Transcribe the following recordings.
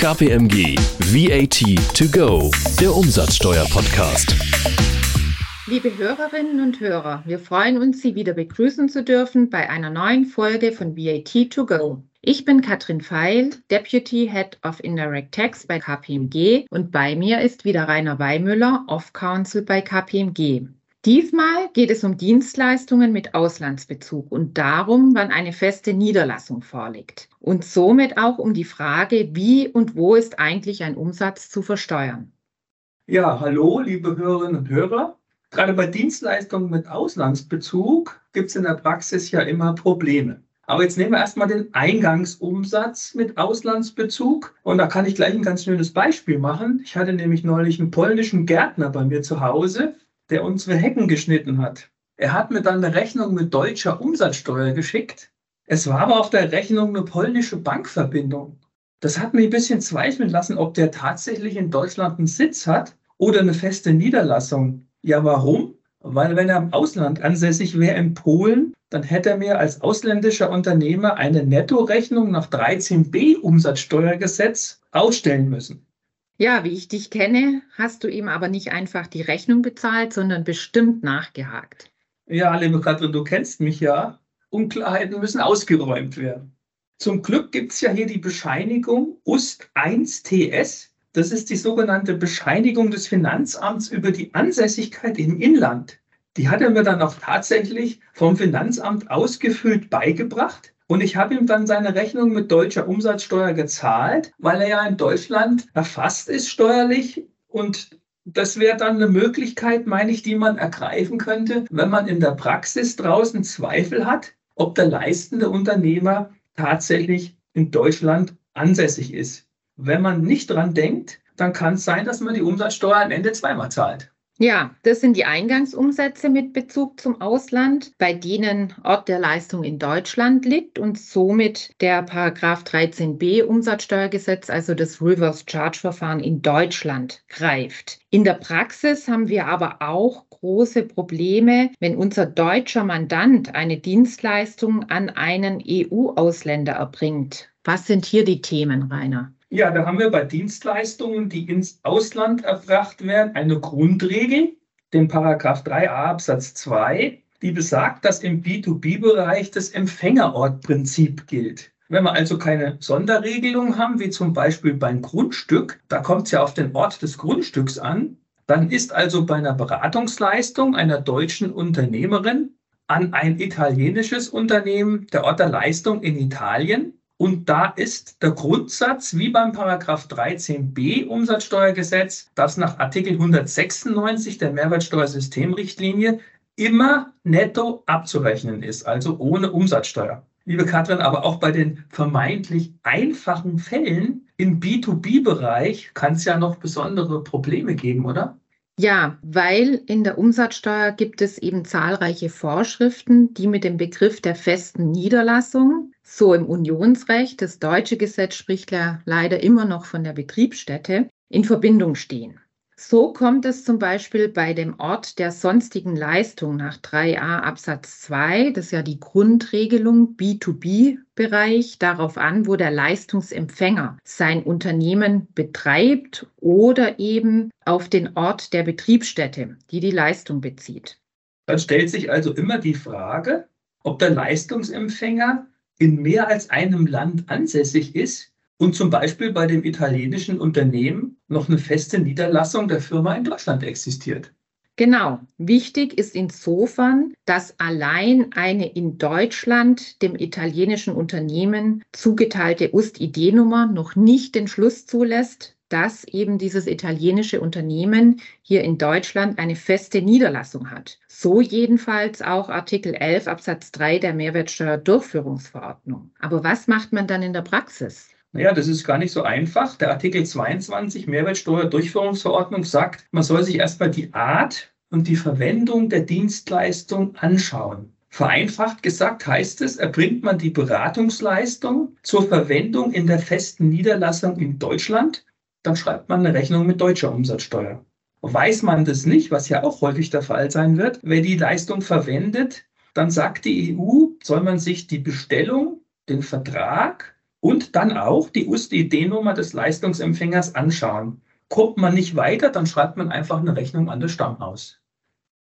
KPMG VAT to go, der Umsatzsteuer-Podcast. Liebe Hörerinnen und Hörer, wir freuen uns, Sie wieder begrüßen zu dürfen bei einer neuen Folge von VAT to go. Ich bin Katrin Feil, Deputy Head of Indirect Tax bei KPMG und bei mir ist wieder Rainer Weimüller, Off-Counsel bei KPMG. Diesmal geht es um Dienstleistungen mit Auslandsbezug und darum, wann eine feste Niederlassung vorliegt. Und somit auch um die Frage, wie und wo ist eigentlich ein Umsatz zu versteuern. Ja, hallo, liebe Hörerinnen und Hörer. Gerade bei Dienstleistungen mit Auslandsbezug gibt es in der Praxis ja immer Probleme. Aber jetzt nehmen wir erstmal den Eingangsumsatz mit Auslandsbezug. Und da kann ich gleich ein ganz schönes Beispiel machen. Ich hatte nämlich neulich einen polnischen Gärtner bei mir zu Hause der unsere Hecken geschnitten hat. Er hat mir dann eine Rechnung mit deutscher Umsatzsteuer geschickt. Es war aber auf der Rechnung eine polnische Bankverbindung. Das hat mich ein bisschen zweifeln lassen, ob der tatsächlich in Deutschland einen Sitz hat oder eine feste Niederlassung. Ja, warum? Weil wenn er im Ausland ansässig wäre in Polen, dann hätte er mir als ausländischer Unternehmer eine Nettorechnung nach 13b Umsatzsteuergesetz ausstellen müssen. Ja, wie ich dich kenne, hast du ihm aber nicht einfach die Rechnung bezahlt, sondern bestimmt nachgehakt. Ja, liebe Katrin, du kennst mich ja. Unklarheiten müssen ausgeräumt werden. Zum Glück gibt es ja hier die Bescheinigung UST 1TS. Das ist die sogenannte Bescheinigung des Finanzamts über die Ansässigkeit im Inland. Die hat er mir dann auch tatsächlich vom Finanzamt ausgefüllt beigebracht. Und ich habe ihm dann seine Rechnung mit deutscher Umsatzsteuer gezahlt, weil er ja in Deutschland erfasst ist steuerlich. Und das wäre dann eine Möglichkeit, meine ich, die man ergreifen könnte, wenn man in der Praxis draußen Zweifel hat, ob der leistende Unternehmer tatsächlich in Deutschland ansässig ist. Wenn man nicht dran denkt, dann kann es sein, dass man die Umsatzsteuer am Ende zweimal zahlt. Ja, das sind die Eingangsumsätze mit Bezug zum Ausland, bei denen Ort der Leistung in Deutschland liegt und somit der Paragraph 13b Umsatzsteuergesetz, also das Reverse Charge Verfahren in Deutschland greift. In der Praxis haben wir aber auch große Probleme, wenn unser deutscher Mandant eine Dienstleistung an einen EU-Ausländer erbringt. Was sind hier die Themen, Rainer? Ja, da haben wir bei Dienstleistungen, die ins Ausland erbracht werden, eine Grundregel, den Paragraph 3a Absatz 2, die besagt, dass im B2B-Bereich das Empfängerortprinzip gilt. Wenn wir also keine Sonderregelung haben, wie zum Beispiel beim Grundstück, da kommt es ja auf den Ort des Grundstücks an, dann ist also bei einer Beratungsleistung einer deutschen Unternehmerin an ein italienisches Unternehmen der Ort der Leistung in Italien und da ist der Grundsatz, wie beim Paragraph 13b Umsatzsteuergesetz, dass nach Artikel 196 der Mehrwertsteuersystemrichtlinie immer netto abzurechnen ist, also ohne Umsatzsteuer. Liebe Katrin, aber auch bei den vermeintlich einfachen Fällen im B2B-Bereich kann es ja noch besondere Probleme geben, oder? Ja, weil in der Umsatzsteuer gibt es eben zahlreiche Vorschriften, die mit dem Begriff der festen Niederlassung, so im Unionsrecht, das deutsche Gesetz spricht ja leider immer noch von der Betriebsstätte, in Verbindung stehen. So kommt es zum Beispiel bei dem Ort der sonstigen Leistung nach 3a Absatz 2, das ist ja die Grundregelung B2B-Bereich, darauf an, wo der Leistungsempfänger sein Unternehmen betreibt oder eben auf den Ort der Betriebsstätte, die die Leistung bezieht. Dann stellt sich also immer die Frage, ob der Leistungsempfänger in mehr als einem Land ansässig ist und zum Beispiel bei dem italienischen Unternehmen noch eine feste Niederlassung der Firma in Deutschland existiert. Genau. Wichtig ist insofern, dass allein eine in Deutschland dem italienischen Unternehmen zugeteilte UST-ID-Nummer noch nicht den Schluss zulässt, dass eben dieses italienische Unternehmen hier in Deutschland eine feste Niederlassung hat. So jedenfalls auch Artikel 11 Absatz 3 der Mehrwertsteuerdurchführungsverordnung. Aber was macht man dann in der Praxis? Naja, das ist gar nicht so einfach. Der Artikel 22 Mehrwertsteuerdurchführungsverordnung sagt, man soll sich erstmal die Art und die Verwendung der Dienstleistung anschauen. Vereinfacht gesagt heißt es, erbringt man die Beratungsleistung zur Verwendung in der festen Niederlassung in Deutschland, dann schreibt man eine Rechnung mit deutscher Umsatzsteuer. Weiß man das nicht, was ja auch häufig der Fall sein wird, wer die Leistung verwendet, dann sagt die EU, soll man sich die Bestellung, den Vertrag und dann auch die USD-Nummer des Leistungsempfängers anschauen. Kommt man nicht weiter, dann schreibt man einfach eine Rechnung an das Stammhaus.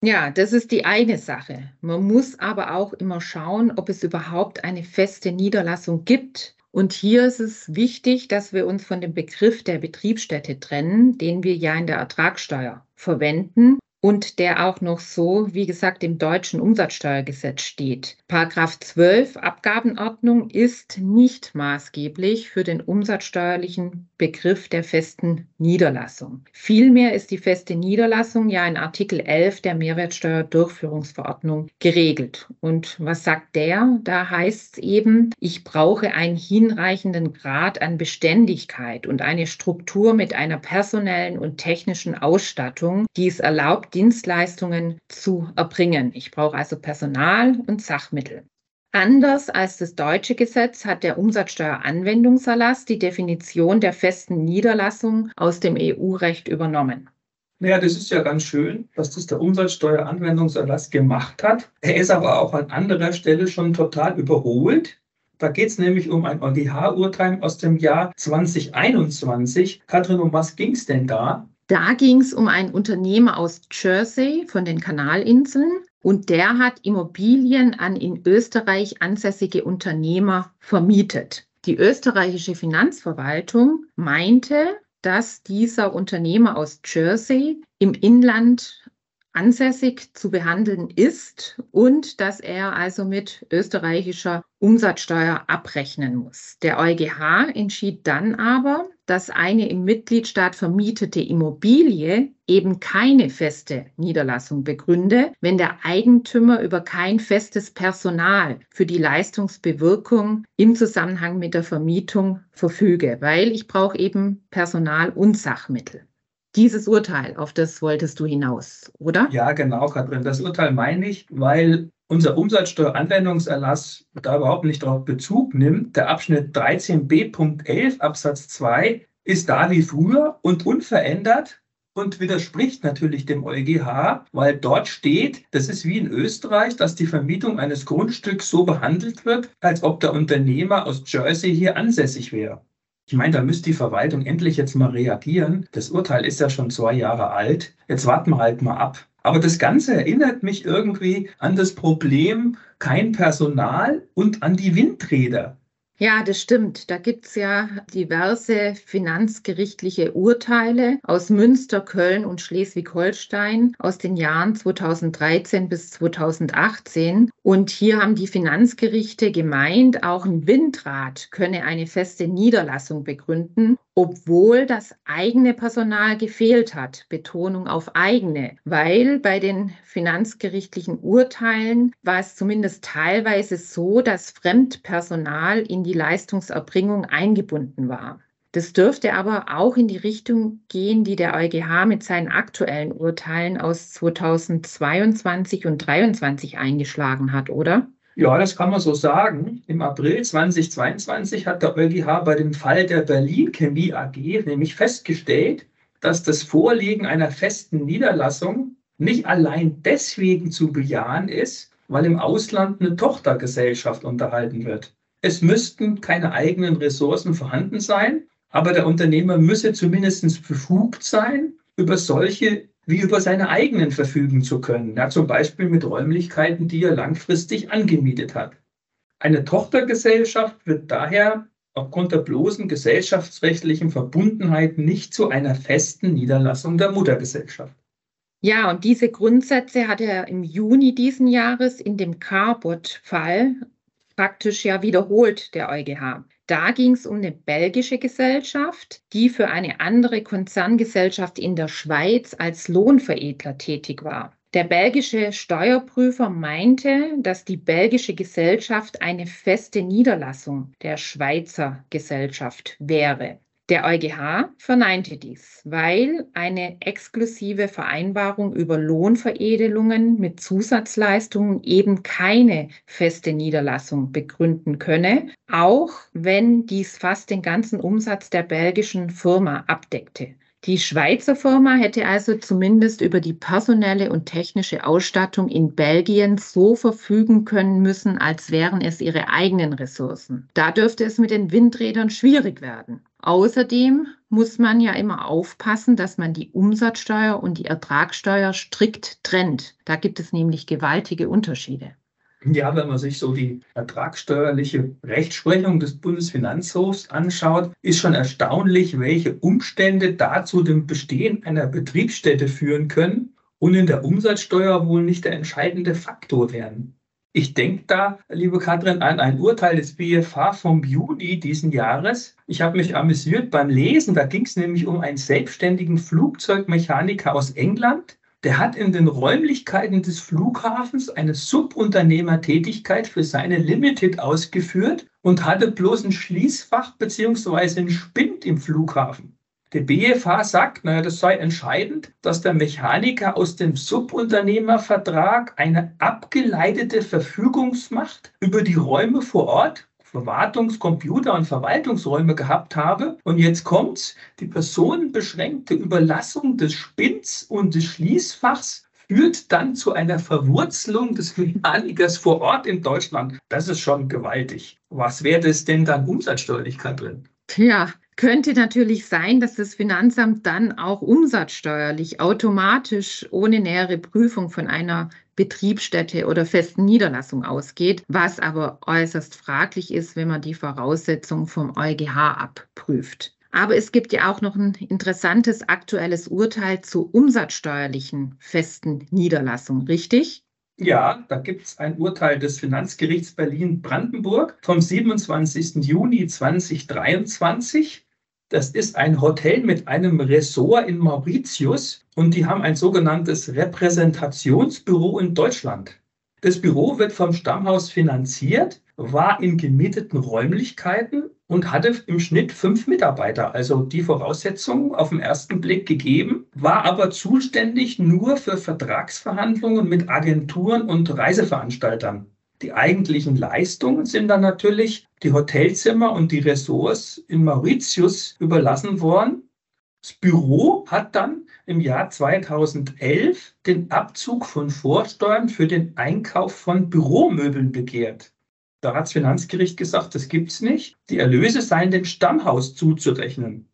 Ja, das ist die eine Sache. Man muss aber auch immer schauen, ob es überhaupt eine feste Niederlassung gibt. Und hier ist es wichtig, dass wir uns von dem Begriff der Betriebsstätte trennen, den wir ja in der Ertragssteuer verwenden und der auch noch so, wie gesagt, im deutschen Umsatzsteuergesetz steht. Paragraph 12 Abgabenordnung ist nicht maßgeblich für den umsatzsteuerlichen Begriff der festen Niederlassung. Vielmehr ist die feste Niederlassung ja in Artikel 11 der Mehrwertsteuerdurchführungsverordnung geregelt. Und was sagt der? Da heißt es eben, ich brauche einen hinreichenden Grad an Beständigkeit und eine Struktur mit einer personellen und technischen Ausstattung, die es erlaubt, Dienstleistungen zu erbringen. Ich brauche also Personal und Sachmittel. Anders als das deutsche Gesetz hat der Umsatzsteueranwendungserlass die Definition der festen Niederlassung aus dem EU-Recht übernommen. Naja, das ist ja ganz schön, dass das der Umsatzsteueranwendungserlass gemacht hat. Er ist aber auch an anderer Stelle schon total überholt. Da geht es nämlich um ein EuGH-Urteil aus dem Jahr 2021. Katrin, um was ging es denn da? Da ging es um einen Unternehmer aus Jersey von den Kanalinseln und der hat Immobilien an in Österreich ansässige Unternehmer vermietet. Die österreichische Finanzverwaltung meinte, dass dieser Unternehmer aus Jersey im Inland ansässig zu behandeln ist und dass er also mit österreichischer Umsatzsteuer abrechnen muss. Der EuGH entschied dann aber, dass eine im Mitgliedstaat vermietete Immobilie eben keine feste Niederlassung begründe, wenn der Eigentümer über kein festes Personal für die Leistungsbewirkung im Zusammenhang mit der Vermietung verfüge, weil ich brauche eben Personal und Sachmittel. Dieses Urteil, auf das wolltest du hinaus, oder? Ja, genau, Katrin. Das Urteil meine ich, weil unser Umsatzsteueranwendungserlass da überhaupt nicht darauf Bezug nimmt. Der Abschnitt 13b.11 Absatz 2 ist da wie früher und unverändert und widerspricht natürlich dem EuGH, weil dort steht, das ist wie in Österreich, dass die Vermietung eines Grundstücks so behandelt wird, als ob der Unternehmer aus Jersey hier ansässig wäre. Ich meine, da müsste die Verwaltung endlich jetzt mal reagieren. Das Urteil ist ja schon zwei Jahre alt. Jetzt warten wir halt mal ab. Aber das Ganze erinnert mich irgendwie an das Problem kein Personal und an die Windräder. Ja, das stimmt. Da gibt es ja diverse finanzgerichtliche Urteile aus Münster, Köln und Schleswig-Holstein aus den Jahren 2013 bis 2018. Und hier haben die Finanzgerichte gemeint, auch ein Windrad könne eine feste Niederlassung begründen, obwohl das eigene Personal gefehlt hat. Betonung auf eigene, weil bei den finanzgerichtlichen Urteilen war es zumindest teilweise so, dass Fremdpersonal in die Leistungserbringung eingebunden war. Das dürfte aber auch in die Richtung gehen, die der EuGH mit seinen aktuellen Urteilen aus 2022 und 2023 eingeschlagen hat, oder? Ja, das kann man so sagen. Im April 2022 hat der EuGH bei dem Fall der Berlin Chemie AG nämlich festgestellt, dass das Vorliegen einer festen Niederlassung nicht allein deswegen zu bejahen ist, weil im Ausland eine Tochtergesellschaft unterhalten wird. Es müssten keine eigenen Ressourcen vorhanden sein, aber der Unternehmer müsse zumindest befugt sein, über solche wie über seine eigenen verfügen zu können, ja, zum Beispiel mit Räumlichkeiten, die er langfristig angemietet hat. Eine Tochtergesellschaft wird daher aufgrund der bloßen gesellschaftsrechtlichen Verbundenheit nicht zu einer festen Niederlassung der Muttergesellschaft. Ja, und diese Grundsätze hat er im Juni diesen Jahres in dem Carbot-Fall praktisch ja wiederholt, der EuGH. Da ging es um eine belgische Gesellschaft, die für eine andere Konzerngesellschaft in der Schweiz als Lohnveredler tätig war. Der belgische Steuerprüfer meinte, dass die belgische Gesellschaft eine feste Niederlassung der Schweizer Gesellschaft wäre. Der EuGH verneinte dies, weil eine exklusive Vereinbarung über Lohnveredelungen mit Zusatzleistungen eben keine feste Niederlassung begründen könne, auch wenn dies fast den ganzen Umsatz der belgischen Firma abdeckte. Die Schweizer Firma hätte also zumindest über die personelle und technische Ausstattung in Belgien so verfügen können müssen, als wären es ihre eigenen Ressourcen. Da dürfte es mit den Windrädern schwierig werden. Außerdem muss man ja immer aufpassen, dass man die Umsatzsteuer und die Ertragssteuer strikt trennt. Da gibt es nämlich gewaltige Unterschiede. Ja, wenn man sich so die ertragssteuerliche Rechtsprechung des Bundesfinanzhofs anschaut, ist schon erstaunlich, welche Umstände dazu dem Bestehen einer Betriebsstätte führen können und in der Umsatzsteuer wohl nicht der entscheidende Faktor werden. Ich denke da, liebe Katrin, an ein Urteil des BFH vom Juni diesen Jahres. Ich habe mich amüsiert beim Lesen. Da ging es nämlich um einen selbstständigen Flugzeugmechaniker aus England, der hat in den Räumlichkeiten des Flughafens eine Subunternehmertätigkeit für seine Limited ausgeführt und hatte bloß ein Schließfach bzw. ein Spind im Flughafen. Der BFH sagt, naja, das sei entscheidend, dass der Mechaniker aus dem Subunternehmervertrag eine abgeleitete Verfügungsmacht über die Räume vor Ort Verwartungs-, Computer- und Verwaltungsräume gehabt habe. Und jetzt kommt's, die personenbeschränkte Überlassung des Spins und des Schließfachs führt dann zu einer Verwurzelung des Mechanikers vor Ort in Deutschland. Das ist schon gewaltig. Was wäre das denn dann umsatzsteuerlich drin? Ja, könnte natürlich sein, dass das Finanzamt dann auch umsatzsteuerlich automatisch ohne nähere Prüfung von einer Betriebsstätte oder festen Niederlassung ausgeht, was aber äußerst fraglich ist, wenn man die Voraussetzungen vom EuGH abprüft. Aber es gibt ja auch noch ein interessantes aktuelles Urteil zur umsatzsteuerlichen festen Niederlassung, richtig? Ja, da gibt es ein Urteil des Finanzgerichts Berlin-Brandenburg vom 27. Juni 2023. Das ist ein Hotel mit einem Ressort in Mauritius und die haben ein sogenanntes Repräsentationsbüro in Deutschland. Das Büro wird vom Stammhaus finanziert, war in gemieteten Räumlichkeiten und hatte im Schnitt fünf Mitarbeiter, also die Voraussetzungen auf den ersten Blick gegeben, war aber zuständig nur für Vertragsverhandlungen mit Agenturen und Reiseveranstaltern. Die eigentlichen Leistungen sind dann natürlich die Hotelzimmer und die Ressorts in Mauritius überlassen worden. Das Büro hat dann im Jahr 2011 den Abzug von Vorsteuern für den Einkauf von Büromöbeln begehrt. Da hat das Finanzgericht gesagt, das gibt es nicht. Die Erlöse seien dem Stammhaus zuzurechnen.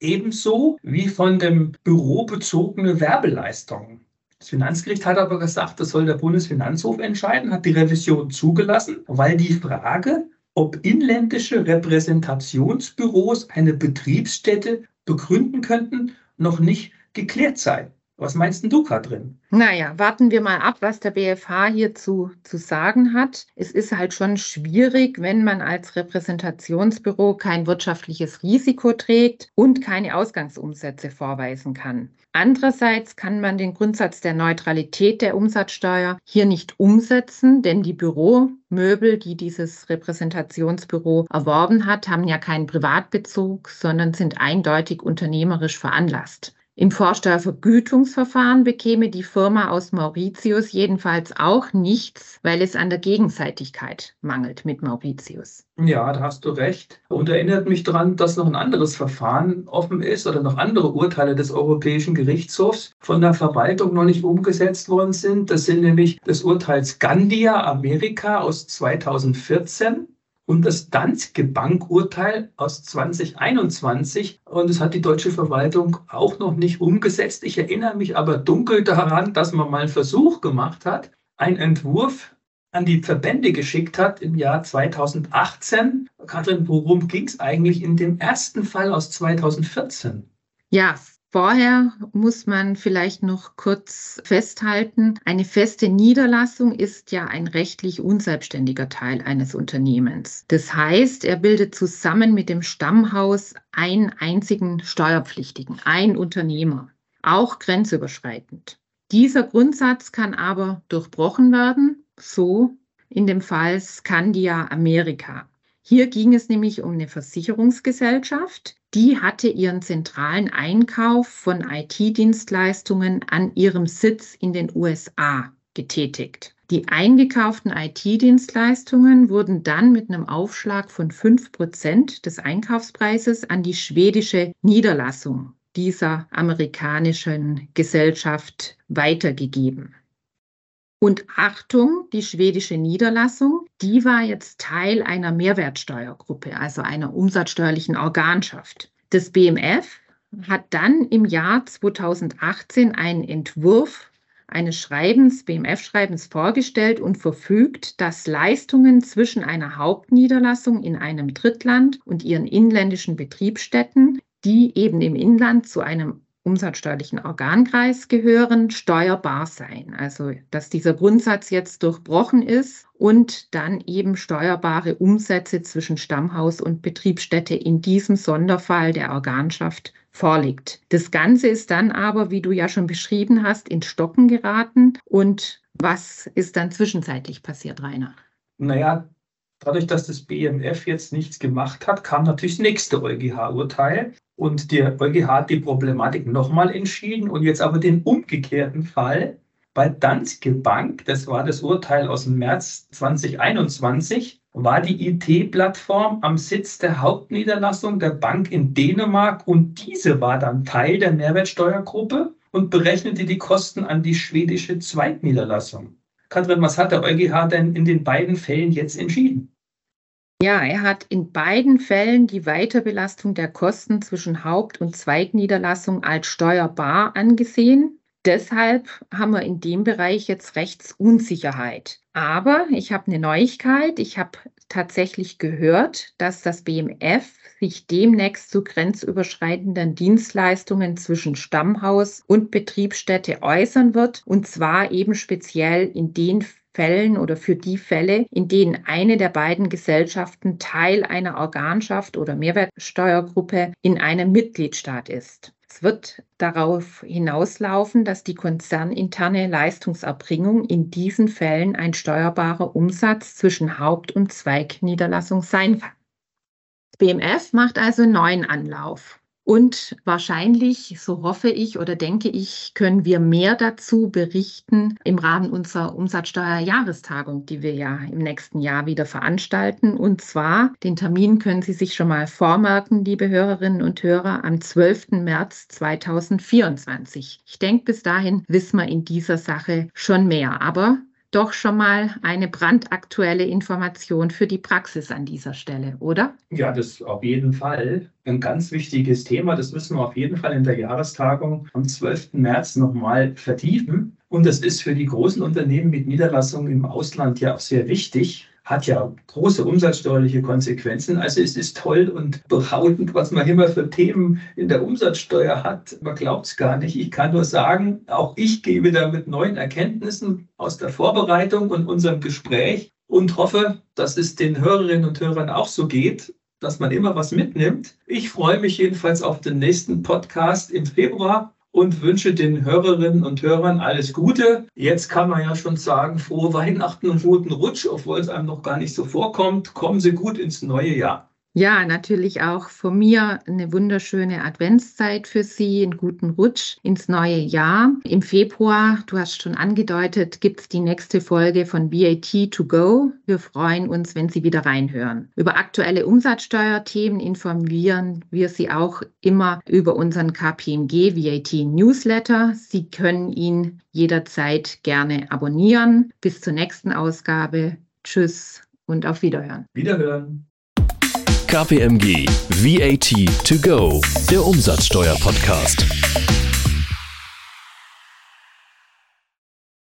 Ebenso wie von dem Büro bezogene Werbeleistungen. Das Finanzgericht hat aber gesagt, das soll der Bundesfinanzhof entscheiden, hat die Revision zugelassen, weil die Frage, ob inländische Repräsentationsbüros eine Betriebsstätte begründen könnten, noch nicht geklärt sei. Was meinst du, Katrin? Naja, warten wir mal ab, was der BFH hierzu zu sagen hat. Es ist halt schon schwierig, wenn man als Repräsentationsbüro kein wirtschaftliches Risiko trägt und keine Ausgangsumsätze vorweisen kann. Andererseits kann man den Grundsatz der Neutralität der Umsatzsteuer hier nicht umsetzen, denn die Büromöbel, die dieses Repräsentationsbüro erworben hat, haben ja keinen Privatbezug, sondern sind eindeutig unternehmerisch veranlasst. Im Vorsteuervergütungsverfahren bekäme die Firma aus Mauritius jedenfalls auch nichts, weil es an der Gegenseitigkeit mangelt mit Mauritius. Ja, da hast du recht. Und erinnert mich daran, dass noch ein anderes Verfahren offen ist oder noch andere Urteile des Europäischen Gerichtshofs von der Verwaltung noch nicht umgesetzt worden sind. Das sind nämlich das Urteil Scandia Amerika aus 2014 und das Danske Bank-Urteil aus 2021. Und es hat die deutsche Verwaltung auch noch nicht umgesetzt. Ich erinnere mich aber dunkel daran, dass man mal einen Versuch gemacht hat, einen Entwurf an die Verbände geschickt hat im Jahr 2018. Katrin, worum ging es eigentlich in dem ersten Fall aus 2014? Ja, Vorher muss man vielleicht noch kurz festhalten, eine feste Niederlassung ist ja ein rechtlich unselbstständiger Teil eines Unternehmens. Das heißt, er bildet zusammen mit dem Stammhaus einen einzigen Steuerpflichtigen, ein Unternehmer, auch grenzüberschreitend. Dieser Grundsatz kann aber durchbrochen werden, so in dem Fall Scandia Amerika. Hier ging es nämlich um eine Versicherungsgesellschaft, die hatte ihren zentralen Einkauf von IT-Dienstleistungen an ihrem Sitz in den USA getätigt. Die eingekauften IT-Dienstleistungen wurden dann mit einem Aufschlag von 5 Prozent des Einkaufspreises an die schwedische Niederlassung dieser amerikanischen Gesellschaft weitergegeben. Und Achtung, die schwedische Niederlassung, die war jetzt Teil einer Mehrwertsteuergruppe, also einer umsatzsteuerlichen Organschaft. Das BMF hat dann im Jahr 2018 einen Entwurf eines Schreibens, BMF-Schreibens vorgestellt und verfügt, dass Leistungen zwischen einer Hauptniederlassung in einem Drittland und ihren inländischen Betriebsstätten, die eben im Inland zu einem umsatzsteuerlichen Organkreis gehören, steuerbar sein. Also dass dieser Grundsatz jetzt durchbrochen ist und dann eben steuerbare Umsätze zwischen Stammhaus und Betriebsstätte in diesem Sonderfall der Organschaft vorliegt. Das Ganze ist dann aber, wie du ja schon beschrieben hast, ins Stocken geraten. Und was ist dann zwischenzeitlich passiert, Rainer? Naja, dadurch, dass das BMF jetzt nichts gemacht hat, kam natürlich das nächste EuGH-Urteil. Und der EuGH hat die Problematik nochmal entschieden und jetzt aber den umgekehrten Fall. Bei Danske Bank, das war das Urteil aus dem März 2021, war die IT-Plattform am Sitz der Hauptniederlassung der Bank in Dänemark und diese war dann Teil der Mehrwertsteuergruppe und berechnete die Kosten an die schwedische Zweitniederlassung. Katrin, was hat der EuGH denn in den beiden Fällen jetzt entschieden? Ja, er hat in beiden Fällen die Weiterbelastung der Kosten zwischen Haupt- und Zweigniederlassung als steuerbar angesehen. Deshalb haben wir in dem Bereich jetzt Rechtsunsicherheit. Aber ich habe eine Neuigkeit. Ich habe tatsächlich gehört, dass das BMF sich demnächst zu grenzüberschreitenden Dienstleistungen zwischen Stammhaus und Betriebsstätte äußern wird. Und zwar eben speziell in den Fällen oder für die Fälle, in denen eine der beiden Gesellschaften Teil einer Organschaft oder Mehrwertsteuergruppe in einem Mitgliedstaat ist. Es wird darauf hinauslaufen, dass die konzerninterne Leistungserbringung in diesen Fällen ein steuerbarer Umsatz zwischen Haupt- und Zweigniederlassung sein kann. BMF macht also einen neuen Anlauf. Und wahrscheinlich, so hoffe ich oder denke ich, können wir mehr dazu berichten im Rahmen unserer Umsatzsteuerjahrestagung, die wir ja im nächsten Jahr wieder veranstalten. Und zwar, den Termin können Sie sich schon mal vormerken, liebe Hörerinnen und Hörer, am 12. März 2024. Ich denke, bis dahin wissen wir in dieser Sache schon mehr. Aber doch schon mal eine brandaktuelle Information für die Praxis an dieser Stelle, oder? Ja, das auf jeden Fall. Ein ganz wichtiges Thema. Das müssen wir auf jeden Fall in der Jahrestagung am 12. März nochmal vertiefen. Und das ist für die großen Unternehmen mit Niederlassungen im Ausland ja auch sehr wichtig, hat ja große umsatzsteuerliche Konsequenzen. Also es ist toll und berauschend, was man immer für Themen in der Umsatzsteuer hat. Man glaubt es gar nicht. Ich kann nur sagen, auch ich gebe da mit neuen Erkenntnissen aus der Vorbereitung und unserem Gespräch und hoffe, dass es den Hörerinnen und Hörern auch so geht, dass man immer was mitnimmt. Ich freue mich jedenfalls auf den nächsten Podcast im Februar und wünsche den Hörerinnen und Hörern alles Gute. Jetzt kann man ja schon sagen, frohe Weihnachten und guten Rutsch, obwohl es einem noch gar nicht so vorkommt. Kommen Sie gut ins neue Jahr. Ja, natürlich auch von mir eine wunderschöne Adventszeit für Sie, einen guten Rutsch ins neue Jahr. Im Februar, du hast schon angedeutet, gibt es die nächste Folge von VAT to go. Wir freuen uns, wenn Sie wieder reinhören. Über aktuelle Umsatzsteuerthemen informieren wir Sie auch immer über unseren KPMG VAT Newsletter. Sie können ihn jederzeit gerne abonnieren. Bis zur nächsten Ausgabe. Tschüss und auf Wiederhören. Wiederhören. KPMG VAT to go, der Umsatzsteuer-Podcast.